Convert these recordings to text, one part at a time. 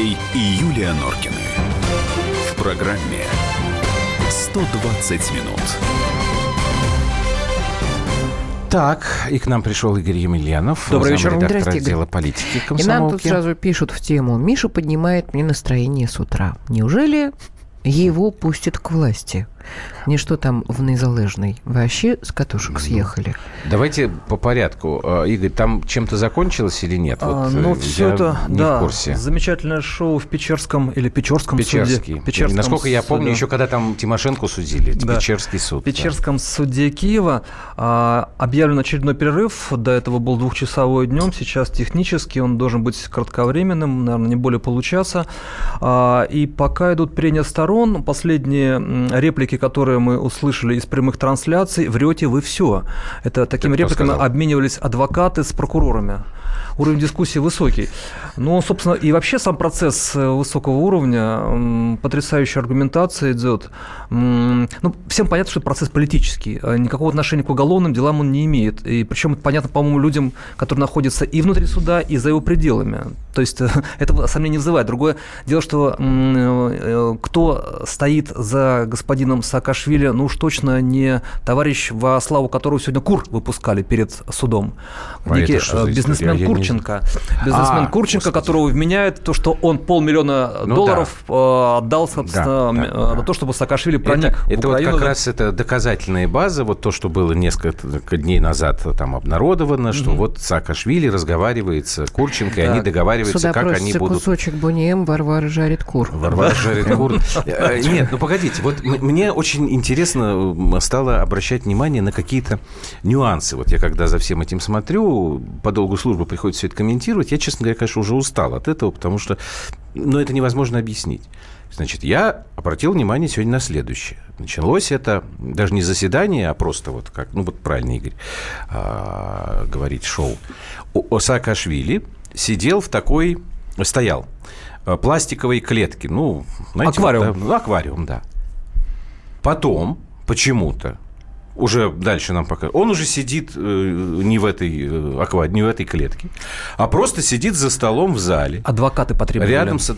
Андрей и Юлия Норкины. В программе 120 минут. Так, и к нам пришел Игорь Емельянов. Добрый вечер. редактор Здрасте, отдела политики И нам тут сразу пишут в тему. Миша поднимает мне настроение с утра. Неужели его пустят к власти? Не что там в незалежной. Вообще с катушек съехали. Давайте по порядку. Э, Игорь, там чем-то закончилось или нет? А, Вот, ну, э, все это, не да, в курсе. замечательное шоу в Печерском или Печорском Печерский. суде. Печерском Насколько я помню, суде. еще когда там Тимошенко судили, Да. Печерский суд. В Печерском суде Киева а, объявлен очередной перерыв. До этого был двухчасовой днем, сейчас технически он должен быть кратковременным, наверное, не более получаса. А, и пока идут прения сторон, последние м, реплики, которые мы услышали из прямых трансляций, врете вы все. Это такими кто репликами обменивались адвокаты с прокурорами. Уровень дискуссии высокий. Ну, собственно, и вообще сам процесс э, высокого уровня, потрясающая аргументация идет. Ну, всем понятно, что это процесс политический. э, Никакого отношения к уголовным делам он не имеет. И причем это понятно, по-моему, людям, которые находятся и внутри суда, и за его пределами. То есть это сомнений не вызывает. Другое дело, что э, кто стоит за господином Саакашвили, ну уж точно не товарищ, во славу которого сегодня кур выпускали перед судом. А Некий бизнесмен Я не Курченко. Бизнесмен А, Курченко, господи. которого вменяют то, что он полмиллиона Ну долларов э, отдал, собственно, Да, да, э, да. на то, чтобы Саакашвили проник Это, в это вот Украину. как раз это доказательная база, вот то, что было несколько дней назад там обнародовано, что вот Саакашвили разговаривает с Курченко, и они договариваются, Сюда как они будут кусочек Бунием, Варвара жарит кур. Варвара жарит кур. Э, Нет, ну погодите, вот мне очень интересно стало обращать внимание на какие-то нюансы. Вот я когда за всем этим смотрю, по долгу службы приходится все это комментировать, я, честно говоря, конечно, уже устал от этого, потому что, ну, это невозможно объяснить. Значит, я обратил внимание сегодня на следующее. Началось это даже не заседание, а просто вот как, ну вот правильно Игорь а, говорит, шоу. О- Саакашвили сидел в такой, стоял, э, пластиковой клетке, ну, знаете, Аквариум. вот, да, ну, аквариум, да. Потом почему-то уже дальше нам пока он уже сидит э, не в этой э, аква- не в этой клетке, а просто сидит за столом в зале Адвокаты потребовали. рядом с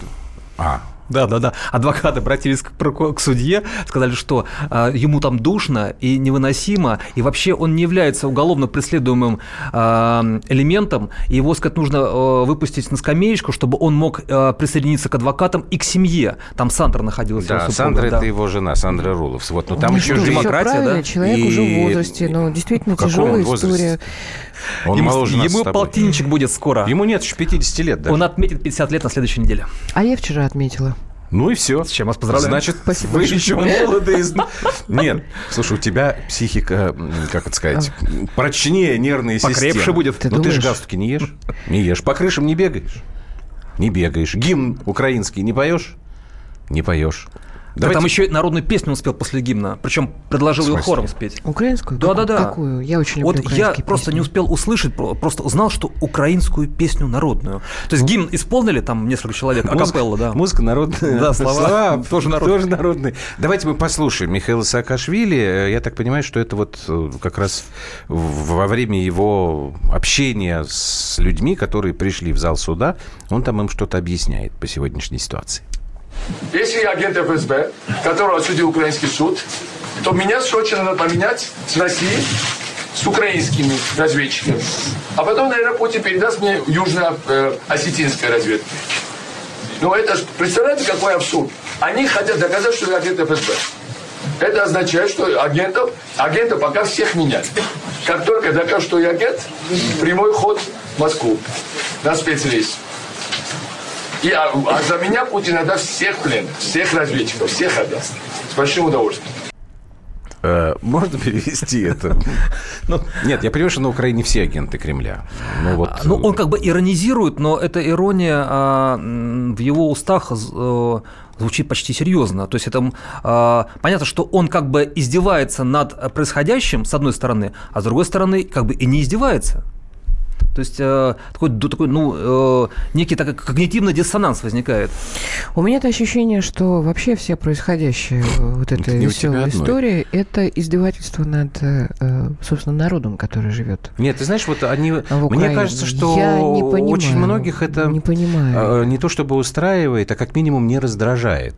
а Да, да, да. Адвокаты обратились к, к судье, сказали, что а, ему там душно и невыносимо, и вообще он не является уголовно преследуемым а, элементом, и его, сказать, нужно а, выпустить на скамеечку, чтобы он мог а, присоединиться к адвокатам и к семье. Там Сандра находилась. да, супруга, Сандра да. это его жена Сандра Рулов вот но там Ну, еще же демократия, да? Человек уже И- в возрасте, но действительно В каком тяжелая история. он ему моложе нас ему полтинничек будет скоро. ему нет еще 50 лет даже. Он отметит 50 лет на следующей неделе. А я вчера отметила. Ну и все. С чем вас поздравляю. Значит, Спасибо вы большое. еще молоды. Нет, слушай, у тебя психика, как это сказать, прочнее нервные Покрепше системы. будет. Ты ну ты же галстуки не ешь? Не ешь. По крышам не бегаешь? Не бегаешь. Гимн украинский не поешь? Не поешь. Да там еще народную песню успел после гимна. Причем предложил ее хором спеть. Украинскую? Да, да, да. Какую? Я очень люблю Вот я украинские просто песни. не успел услышать, про- просто узнал, что украинскую песню народную. То есть гимн исполнили там несколько человек, акапелла, да. Музыка народная. Да, слова тоже народные. Тоже народные. Давайте мы послушаем Михаила Саакашвили. Я так понимаю, что это вот э, как раз во время его общения с людьми, которые пришли в зал суда, он там им что-то объясняет по сегодняшней ситуации. Если я агент ФСБ, которого осудил украинский суд, то меня срочно надо поменять с Россией с украинскими разведчиками. А потом, наверное, Путин передаст мне южно-осетинской разведке. Ну, это ж, представляете, какой абсурд? Они хотят доказать, что я агент ФСБ. Это означает, что агентов, агентов пока всех меняют. Как только докажут, что я агент, прямой ход в Москву на спецрейс. И, а, а за меня Путин отдаст всех пленных, всех разведчиков, всех отдаст. С большим удовольствием. Э, Можно перевести это? Нет, я понимаю, что на Украине все агенты Кремля. Ну, вот, Ну, он как бы иронизирует, но эта ирония а, в его устах э, звучит почти серьезно. То есть это а, понятно, что он как бы издевается над происходящим, с одной стороны, а с другой стороны, как бы и не издевается. То есть э, такой, такой, ну, э, некий такой когнитивный диссонанс возникает. У меня-то ощущение, что вообще вся происходящая э, вот эта Это не у тебя веселая одной. история – это издевательство над, э, э, собственно, народом, который живет Нет, ты знаешь, вот они... в Мне кажется, что Я не понимаю, очень многих это Не понимаю. э, не то чтобы устраивает, а как минимум не раздражает.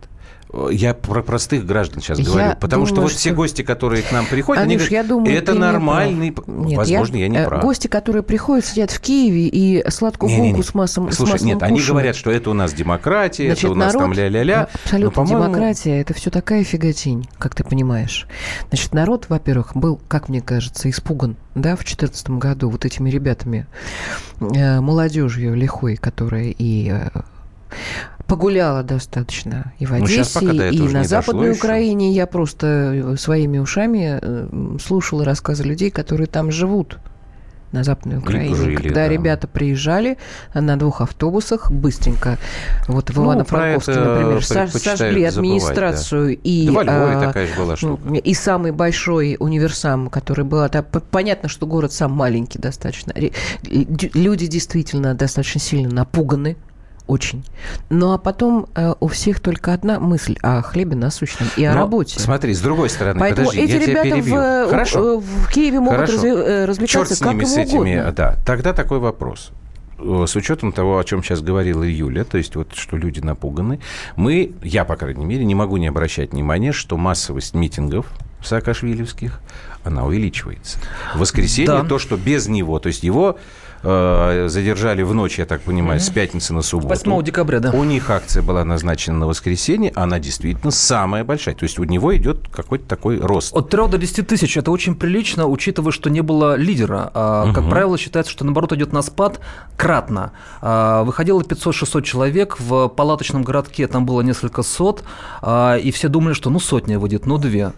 Я про простых граждан сейчас Я говорю, потому что думаю, вот все что- гости, которые к нам приходят, они Андрюш, говорят, я думаю, это не нормальный... п- Нет, Возможно, я, не э, прав. Гости, которые приходят, сидят в Киеве и сладкую Не-не-не. булку с маслом с Слушай, маслом нет, они кушают. говорят, что это у нас демократия, Значит, это у нас там народ, ля-ля-ля. Абсолютно. Но, Демократия – это все такая фиготень, как ты понимаешь. Значит, народ, во-первых, был, как мне кажется, испуган, да, в 2014 году вот этими ребятами, э, молодежью лихой, которая и э, погуляла достаточно и в Ну, Одессе, до и на Западной еще. Украине. Я просто э, своими ушами э, слушала рассказы людей, которые там живут на Западной Украине. жили, Когда да. ребята приезжали на двух автобусах, быстренько, вот в Ну, Ивано-Франковске, например, сожгли администрацию и... Да во Львове а, такая же была штука. ну, И самый большой универсам, который был... это п- понятно, что город сам маленький достаточно. Люди действительно достаточно сильно напуганы. Очень. Ну а потом э, у всех только одна мысль о хлебе насущном и о Но работе. Смотри, с другой стороны, Поэтому подожди, эти я тебя ребята в, перебью. э, Хорошо. э, в Киеве могут Хорошо. разви- э, Черт развлекаться с как ними, им с этими, угодно. да. Тогда такой вопрос. Э, С учетом того, о чем сейчас говорила Юля, то есть вот, что люди напуганы, мы, я, по крайней мере, не могу не обращать внимания, что массовость митингов саакашвилевских, она увеличивается. В воскресенье Да. то, что без него, то есть его э, задержали в ночь, я так понимаю, с пятницы на субботу. 8 декабря, да. У них акция была назначена на воскресенье, она действительно самая большая. То есть у него идет какой-то такой рост. От 3 до 10 тысяч это очень прилично, учитывая, что не было лидера. А, Как правило, считается, что наоборот идет на спад кратно. А, Выходило 500-600 человек, в палаточном городке там было несколько сот, а, и все думали, что ну сотня выйдет, ну две.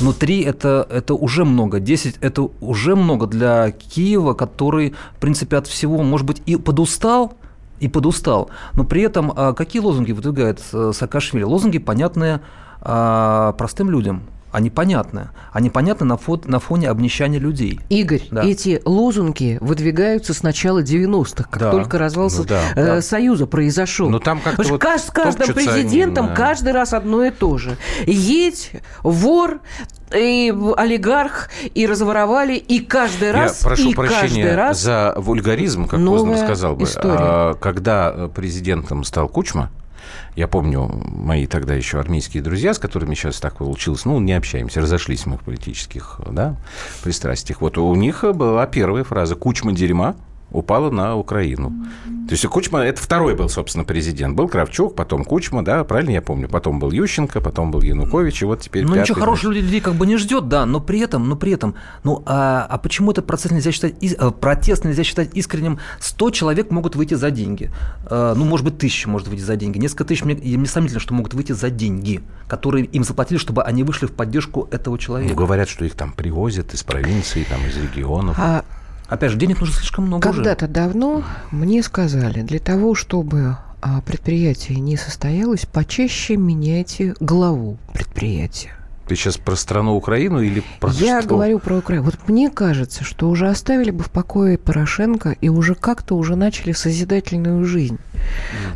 Но три это, это уже много, 10 это уже много для Киева, который, в принципе, от всего, может быть, и подустал, и подустал. Но при этом а, какие лозунги выдвигает э, Саакашвили? Лозунги понятные а, простым людям. Они понятны. Они понятны на, фо- на фоне обнищания людей. Игорь, Да. эти лозунги выдвигаются с начала 90-х, как Да. только развал Ну да. э, Да. Союза произошел. Ну, там как-то вот кажд- с каждым президентом они на- каждый раз одно и то же. Едь, вор, и олигарх, и разворовали, и каждый раз, Я прошу и каждый прощения раз за вульгаризм, как поздно сказал бы. история. А, Когда э, президентом стал Кучма, я помню, мои тогда еще армейские друзья, с которыми сейчас так получилось, ну, не общаемся, разошлись мы в политических да, пристрастиях. Вот у них была первая фраза «Кучма дерьма упала на Украину». То есть Кучма, это второй был, собственно, президент. Был Кравчук, потом Кучма, да, правильно я помню? Потом был Ющенко, потом был Янукович, и вот теперь Ну, пятый, ничего значит. хорошего людей как бы не ждет, да, но при этом, но при этом, ну, а, а почему этот процесс нельзя считать, э, протест нельзя считать искренним? 100 человек могут выйти за деньги. Э, Ну, может быть, тысяча может выйти за деньги. Несколько тысяч, мне, мне сомнительно, что могут выйти за деньги, которые им заплатили, чтобы они вышли в поддержку этого Ну, человека. говорят, что их там привозят из провинции, там, из регионов. А Опять же, денег нужно слишком много уже. Когда-то давно мне сказали, для того, чтобы а, предприятие не состоялось, почаще меняйте главу предприятия. Ты сейчас про страну Украину или про Я что? говорю про Украину. Вот мне кажется, что уже оставили бы в покое Порошенко и уже как-то уже начали созидательную жизнь.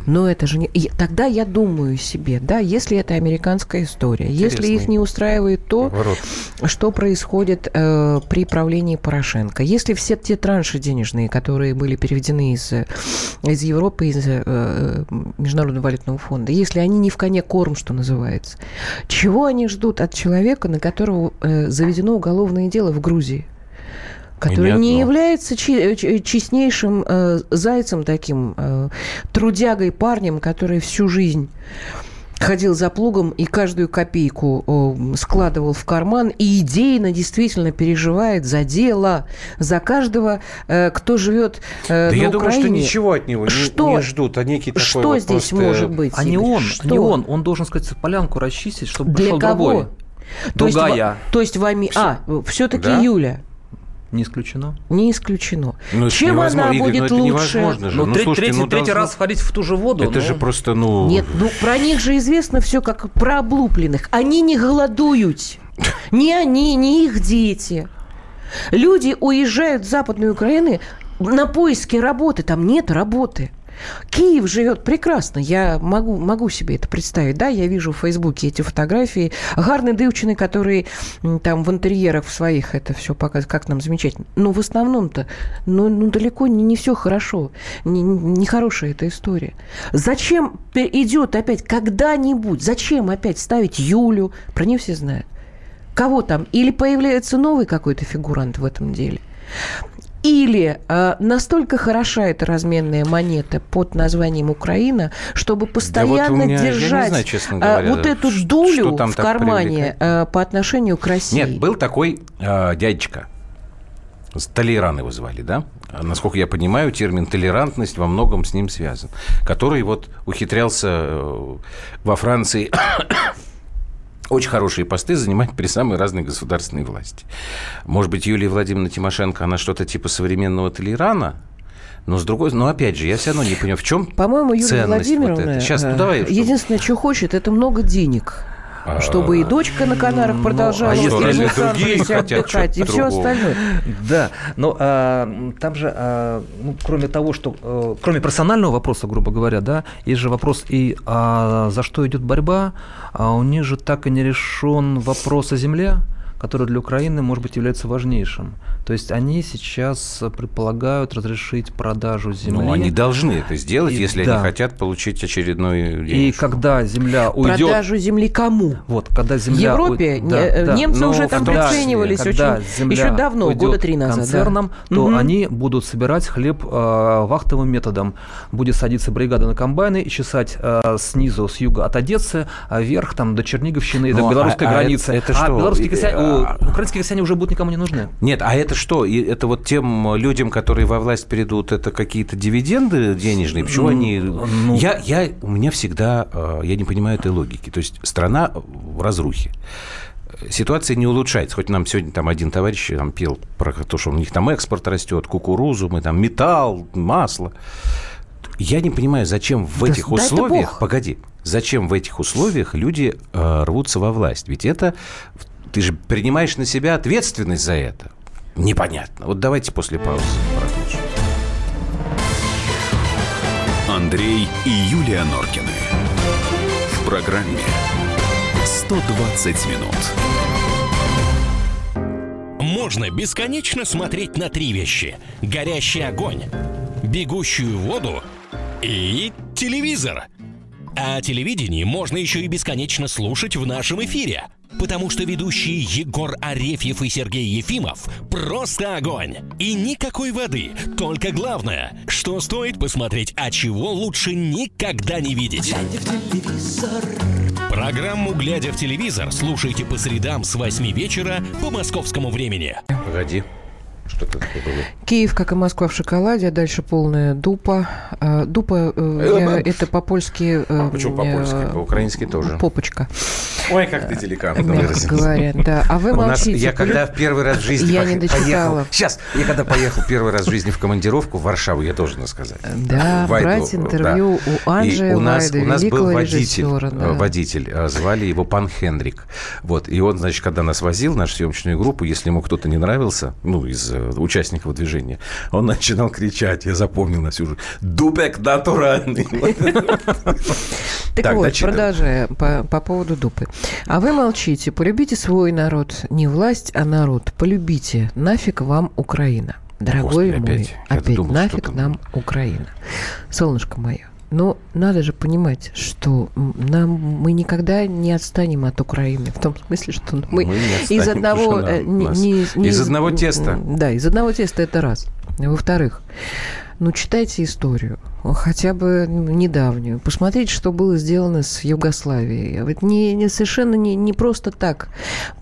Но это же не... и тогда я думаю себе, да, если это американская история, если их Интересный не устраивает то, Поворот. что происходит э, при правлении Порошенко. Если все те транши денежные, которые были переведены из, из Европы, из э, Международного валютного фонда, если они не в коне корм, что называется, чего они ждут от человека, на которого э, заведено уголовное дело в Грузии? который одно. не является чи- ч- честнейшим э, зайцем таким, э, трудягой парнем, который всю жизнь ходил за плугом и каждую копейку складывал в карман и идейно действительно переживает за дело, за каждого, э, кто живет э, Да на я думаю, что Украине. ничего от него не- Что- не, ждут, а некий такой Что вот здесь просто- может быть? А не он, Что? не он. Он должен, сказать, полянку расчистить, чтобы Для пришел кого? другой. То есть, Другая. то есть вами... А, все-таки Да? Юля. Не исключено. Не исключено. Ну, это Чем она Игорь, будет ну, это лучше? невозможно же. Ну, Ну, треть- слушайте, третий, ну, третий должно- раз входить в ту же воду. Это ну, же просто, ну... Нет, ну про них же известно все как про облупленных. Они не голодуют. Ни они, ни их дети. Люди уезжают с Западной Украины на поиске работы, там нет работы. Киев живет прекрасно, я могу, могу себе это представить. Да, я вижу в Фейсбуке эти фотографии. Гарные девчины, которые там в интерьерах своих это все показывают, как нам замечательно. Но в основном-то, ну, ну далеко не, не все хорошо. Не, не хорошая эта история. Зачем идет опять когда-нибудь, зачем опять ставить Юлю? Про нее все знают. Кого там? Или появляется новый какой-то фигурант в этом деле? Или э, настолько хороша эта разменная монета под названием Украина, чтобы постоянно да вот меня, держать знаю, честно э, говоря, вот эту что дулю там в кармане э, по отношению к России. Нет, был такой э, дядечка. Толеран его звали, да? Насколько я понимаю, термин толерантность во многом с ним связан. Который вот ухитрялся э, во Франции очень хорошие посты занимать при самой разной государственной власти. Может быть, Юлия Владимировна Тимошенко, она что-то типа современного Толерана? Но с другой, но опять же, я все равно не понимаю, в чем По-моему, Юлия ценность Владимировна вот это? Сейчас, ну давай. единственное, что хочет, это много денег. Чтобы и дочка на Канарах продолжала а в что, разве Лос-Анджелесе другие хотят отдыхать, и все остальное. Да, но а, там же, а, ну, кроме того, что, э, кроме персонального вопроса, грубо говоря, да, есть же вопрос и а, за что идет борьба, а у них же так и не решен вопрос о земле, который для Украины, может быть, является важнейшим. То есть они сейчас предполагают разрешить продажу земли. Ну, они должны это сделать, И- если да. они хотят получить очередную И денежку. когда земля уйдет... Продажу земли кому? Вот, когда В земля... Европе уй- да, не- да. немцы Но уже там числе, приценивались когда очень земля еще давно, года три назад. да. концернам, то Мгм. они будут собирать хлеб э, вахтовым методом. Будет садиться бригада на комбайны и чесать э, снизу, с юга от Одессы, а вверх там до Черниговщины и до Ну, а- белорусской а границы. это- это а что? белорусские И- а- у- украинские крестьяне уже будут никому не нужны. Нет, а это что? И Это вот тем людям, которые во власть перейдут, это какие-то дивиденды денежные? Почему Ну, они... ну- Я, я, у меня всегда... э, Я не понимаю этой логики. То есть страна в разрухе. Ситуация не улучшается. Хоть нам сегодня там один товарищ там пел про то, что у них там экспорт растет, кукурузу, мы там металл, масло. Я не понимаю, зачем в Да этих дай-то условиях... Погоди. Зачем в этих условиях люди э, рвутся во власть? Ведь это... Ты же принимаешь на себя ответственность за это. Непонятно. Вот давайте после паузы продолжим. Андрей и Юлия Норкины. В программе 120 минут. Можно бесконечно смотреть на три вещи. Горящий огонь, бегущую воду и телевизор. А телевидение можно еще и бесконечно слушать в нашем эфире. Потому что ведущие Егор Арефьев и Сергей Ефимов просто огонь. И никакой воды. Только главное, что стоит посмотреть, а чего лучше никогда не видеть. Программу «Глядя в телевизор» слушайте по средам с 8 вечера по московскому времени. Погоди. Что-то такое было. Киев, как и Москва в шоколаде, а дальше полная дупа. А, Дупа, э, я- это по-польски... э, Почему по-польски? э, По-украински тоже. Попочка, Ой, как ты деликатно мягко выразилась. говоря. Да. А вы У нас, молчите. я когда в первый раз в жизни Я не поехал, сейчас, я когда поехал первый раз в жизни в командировку в Варшаву, я должен сказать. Да, Вайду, брать интервью да. у Анджея у нас, Вайда, у нас был водитель, да. э, водитель, э, звали его пан Хендрик. Вот, и он, значит, когда нас возил, нашу съемочную группу, если ему кто-то не нравился, ну, из э, участников движения, он начинал кричать, я запомнил на всю жизнь, «Дубек натуральный!» Так, вот, продолжая по поводу дупы. А вы молчите. Полюбите свой народ. Не власть, а народ. Полюбите. Нафиг вам Украина. Дорогой Господи, мой, опять. Опять думал, нафиг там. нам Украина. Солнышко мое. Но надо же понимать, что нам, мы никогда не отстанем от Украины. В том смысле, что мы, Мы из одного... э, не- не- не из одного теста. Да, из одного теста это раз. Во-вторых, ну, читайте историю, хотя бы недавнюю. Посмотрите, что было сделано с Югославией. А Вот не, не- совершенно не, не просто так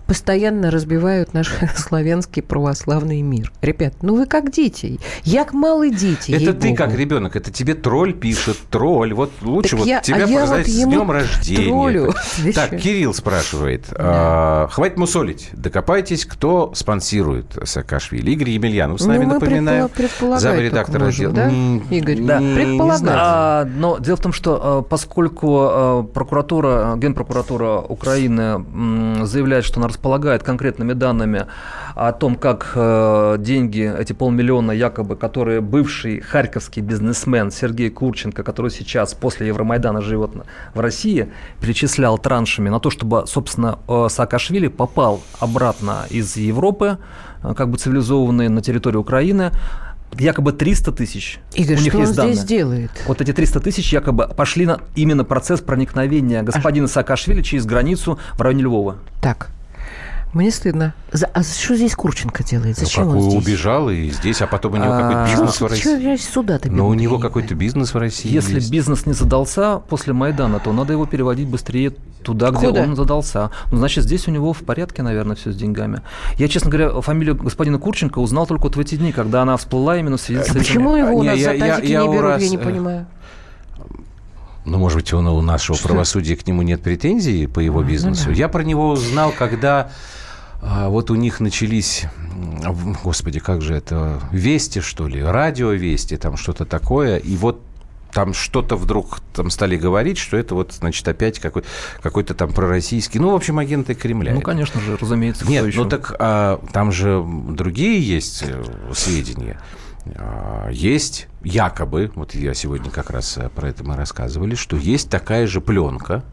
постоянно разбивают наш славянский православный мир. Ребят, ну вы как дети. Як малы дети, Это ты как ребенок, это тебе тролль пишет, тролль. Вот лучше Так вот я- тебя а поздравить вот с днем рождения. троллю. Так? Кирилл спрашивает. а, хватит мусолить. Докопайтесь, кто спонсирует Саакашвили. Игорь Емельянов с Ну, нами, мы напоминаем. Предполагать Замредактор только отдела да, не- Игорь? Предполагаю. знаю. А, но дело в том, что э, поскольку э, прокуратура, Генпрокуратура Украины заявляет, что она располагает конкретными данными о том, как э, деньги, эти полмиллиона якобы, которые бывший харьковский бизнесмен Сергей Курченко, который сейчас после Евромайдана живет в России, перечислял траншами на то, чтобы, собственно, э, Саакашвили попал обратно из Европы, э, как бы цивилизованный, на территорию Украины, якобы 300 тысяч. Игорь, У них что он есть здесь данные. делает? Вот эти 300 тысяч якобы пошли на именно процесс проникновения господина Саакашвили через границу в районе Львова. Так, мне стыдно. За- а что здесь Курченко делает? Ну, Зачем как он здесь? убежал и здесь, а потом у него А, какой-то бизнес в России. сюда-то Но у него я не какой-то бизнес в России Если есть. бизнес не задался после Майдана, то надо его переводить быстрее туда, где Куда? он задался. Ну, значит, здесь у него в порядке, наверное, все с деньгами. Я, честно говоря, фамилию господина Курченко узнал только вот в эти дни, когда она всплыла именно в связи с этими- Почему его у Не, нас я- за я- тазики я не у берут, раз, я не э, понимаю. Ну, может быть, он, у нашего правосудия к нему нет претензий по его бизнесу. Я про него узнал, когда а, вот у них начались, господи, как же это, вести, что ли, радио вести, там что-то такое, и вот там что-то вдруг там стали говорить, что это вот, значит, опять какой, какой-то там пророссийский, ну, в общем, агенты Кремля. Ну, конечно же, разумеется, Нет, еще? ну так а, там же другие есть э, сведения. А, Есть якобы, вот я сегодня как раз э, про это мы рассказывали, что есть такая же пленка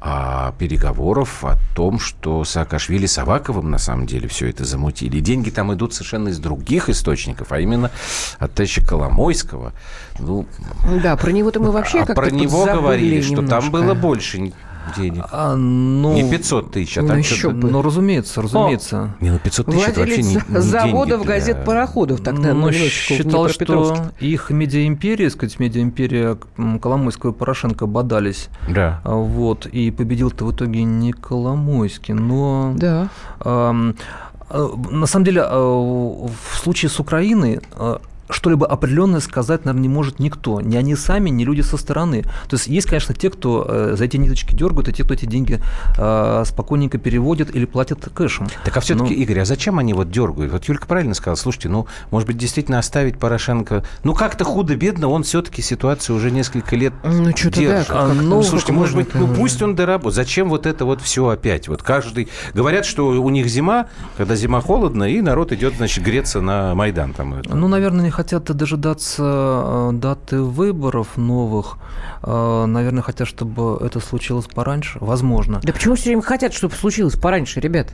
а, переговоров о том, что Саакашвили с Аваковым на самом деле все это замутили. Деньги там идут совершенно из других источников, а именно от товарища Коломойского. Ну, Да, про него-то мы вообще а как-то про него говорили, что там немножко. было больше денег. А, ну, Не 500 тысяч, а ну там еще бы. Ну, разумеется, разумеется. Не, ну 500 тысяч это вообще не, Владелец не заводов, для- газет, пароходов, тогда Ну, на минуточку, в считал, что их медиаимперия, сказать, медиаимперия Коломойского и Порошенко бодались. Да. А, Вот, и победил-то в итоге не Коломойский, но... Да. Ам, э, На самом деле, э, в случае с Украиной э, что-либо определенное сказать, наверное, не может никто. Ни они сами, ни люди со стороны. То есть есть, конечно, те, кто э, за эти ниточки дергают, и те, кто эти деньги э, спокойненько переводит или платит кэшем. Так а все-таки, Ну, Игорь, а зачем они вот дергают? Вот Юлька правильно сказала, слушайте, ну, может быть, действительно оставить Порошенко... Ну, как-то худо-бедно, он все-таки ситуацию уже несколько лет Ну, что-то да. держит. как- А, ну, уже Слушайте, может быть, ну это пусть он доработает. Зачем вот это вот все опять? Вот каждый... Говорят, что у них зима, когда зима холодно, и народ идет, значит, греться на Майдан. Там, это. Ну, наверное, не хотят дожидаться э, даты выборов новых. Э, Наверное, хотят, чтобы это случилось пораньше. Возможно. Да почему все время хотят, чтобы случилось пораньше, ребят?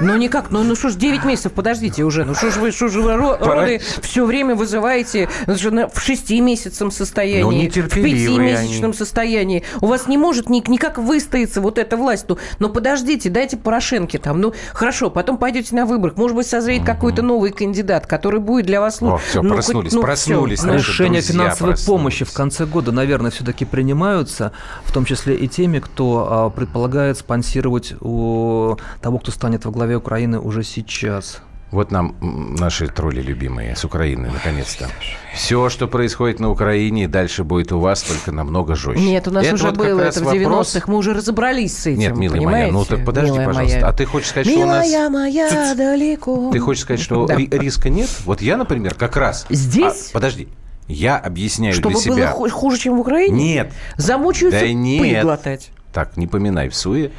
Ну никак, ну, ну что ж, 9 месяцев, подождите уже. Ну что ж вы, что ж вы ро- роды все время вызываете на- в шестимесячном Ну, состоянии, в нетерпеливые пятимесячном они. состоянии. У вас не может ни- никак выстояться вот эта власть. Ну, ну подождите, дайте Порошенке там. Ну хорошо, потом пойдете на выборы. Может быть, созреет какой-то новый кандидат, который будет для вас лучше. Ну, проснулись, хоть- ну, проснулись наши Решения друзья финансовой проснулись. помощи в конце года, наверное, все-таки принимаются, в том числе и теми, кто а, предполагает спонсировать у того, кто станет во главе Украины уже сейчас. Вот нам наши тролли любимые с Украины, наконец-то. Все, что происходит на Украине, дальше будет у вас, только намного жестче. Нет, у нас уже вот было это в вопрос- 90-х, мы уже разобрались с этим, Нет, милая понимаете? моя, ну так подожди, Милая пожалуйста. моя. А ты хочешь сказать, что у нас... Милая моя, далеко. Ты хочешь сказать, что Да. ри- риска нет? Вот я, например, как раз... Здесь? А, подожди. Я объясняю Чтобы для было себя... ху- хуже, чем в Украине? Нет. Замучаются Да пыль нет. глотать. Так, не поминай в суе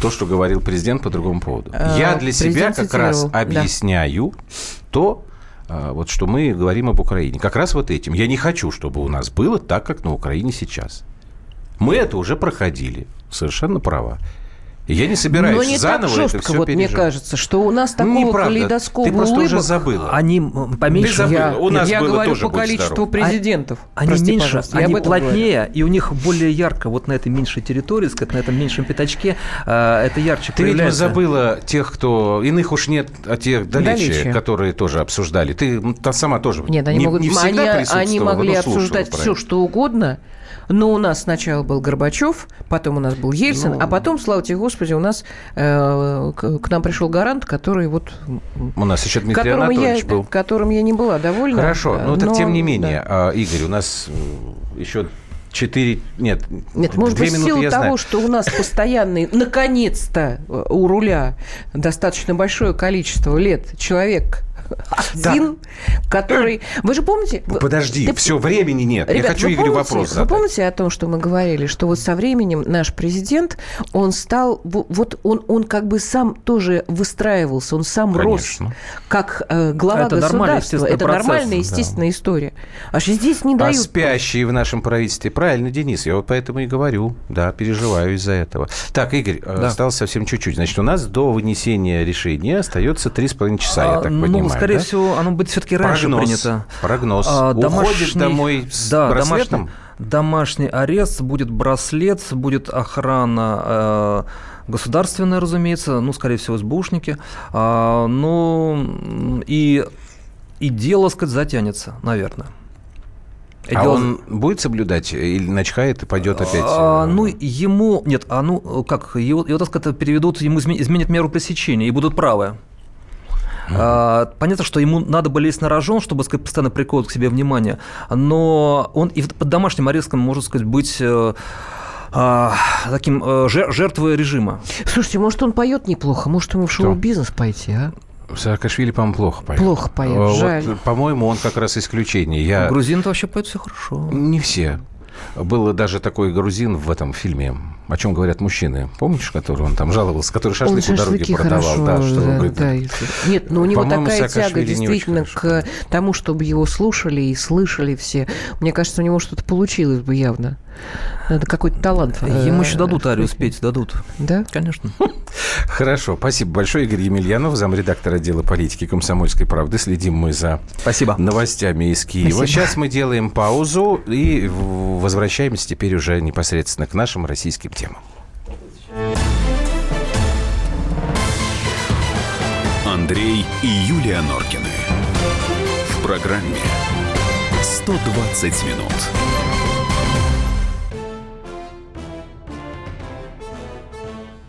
то, что говорил президент по другому поводу. А, Я для себя как раз объясняю то, а, вот что мы говорим об Украине. Как раз вот этим. Я не хочу, чтобы у нас было так, как на Украине сейчас. Мы это уже проходили. Совершенно права. Я не собираюсь Но не заново так это жестко, все вот мне кажется, что у нас такого Неправда. калейдоскопа Ты просто уже улыбок- забыла. Они поменьше... Ты забыла. Я, У нас я было говорю тоже, по количеству здоров. президентов. Они Прости, меньше, пожалуйста, они об этом говорю. плотнее, и у них более ярко, вот на этой меньшей территории, сказать, на этом меньшем пятачке, э, это ярче Ты, видимо, проявляется. забыла тех, кто... Иных уж нет, а тех далече, Далече. которые тоже обсуждали. Ты сама тоже Нет, они, не, могут, не всегда они, они могли обсуждать все, что угодно, но у нас сначала был Горбачев, потом у нас был Ельцин, Ну. а потом, слава тебе Господи, у нас э, к, к нам пришел гарант, который вот... У нас еще Дмитрий которым я, Анатольевич был. которым я не была довольна. Хорошо, так но- тем не менее, да. Игорь, у нас э, еще четыре... Нет, Нет, может быть, в силу я того, знаю. что у нас постоянный, наконец-то, э, у руля достаточно большое количество лет человек, один, который... Вы же помните... вы- Подожди, Ты- все, времени нет. Ребят, Я хочу вы Игорю помните- вопрос Вы задать. помните о том, что мы говорили, что вот со временем наш президент, он стал, во- вот он, он как бы сам тоже выстраивался, он сам Конечно. рос как э, глава Это нормальный, государства. естественный Это процесс, нормальная, да. естественная история. А что здесь не А дают... спящие в нашем правительстве, правильно, Денис, я вот поэтому и говорю, да, переживаю из-за этого. Так, Игорь, э, Да. осталось совсем чуть-чуть. Значит, у нас до вынесения решения остается три с половиной часа, я А, так ну, понимаю. Скорее да? всего, оно будет все-таки раньше принято. Прогноз. А, Уходишь домой с да, браслетом? домашний, домашний арест, будет браслет, будет охрана э, государственная, разумеется, ну, скорее всего, СБУшники. А, ну, и, и дело, сказать, затянется, наверное. А дело- он будет соблюдать или начхает и пойдет опять? А, э, ну, ему... Нет, а ну, как, его, его, так сказать, переведут, ему изме- изменят меру пресечения и будут правы. А, понятно, что ему надо бы лезть на рожон, чтобы сказать, постоянно приковывать к себе внимание, но он и под домашним арестом, можно сказать, быть э, а, таким э, жер- жертвой режима. Слушайте, может, он поет неплохо, может, ему в шоу-бизнес пойти, а? Саакашвили, по-моему, плохо поет. Плохо поет, Э, вот, жаль. по-моему, он как раз исключение. Я... Грузин-то вообще поет все хорошо. Не все. Был даже такой грузин в этом фильме, о чем говорят мужчины. Помнишь, который он там жаловался, который шашлык он у дороги продавал? хорошо, да, что он да, говорит, да, Нет, но у него такая тяга действительно к тому, чтобы его слушали и слышали все. Мне кажется, у него что-то получилось бы явно. Надо какой-то талант. э, Ему еще дадут арию спеть, дадут. Да? Конечно. Хорошо, спасибо большое. Игорь Емельянов, замредактор отдела политики комсомольской правды. Следим мы за Спасибо. новостями из Киева. Спасибо. Сейчас мы делаем паузу и возвращаемся теперь уже непосредственно к нашим российским темам. Андрей и Юлия Норкины. В программе 120 минут.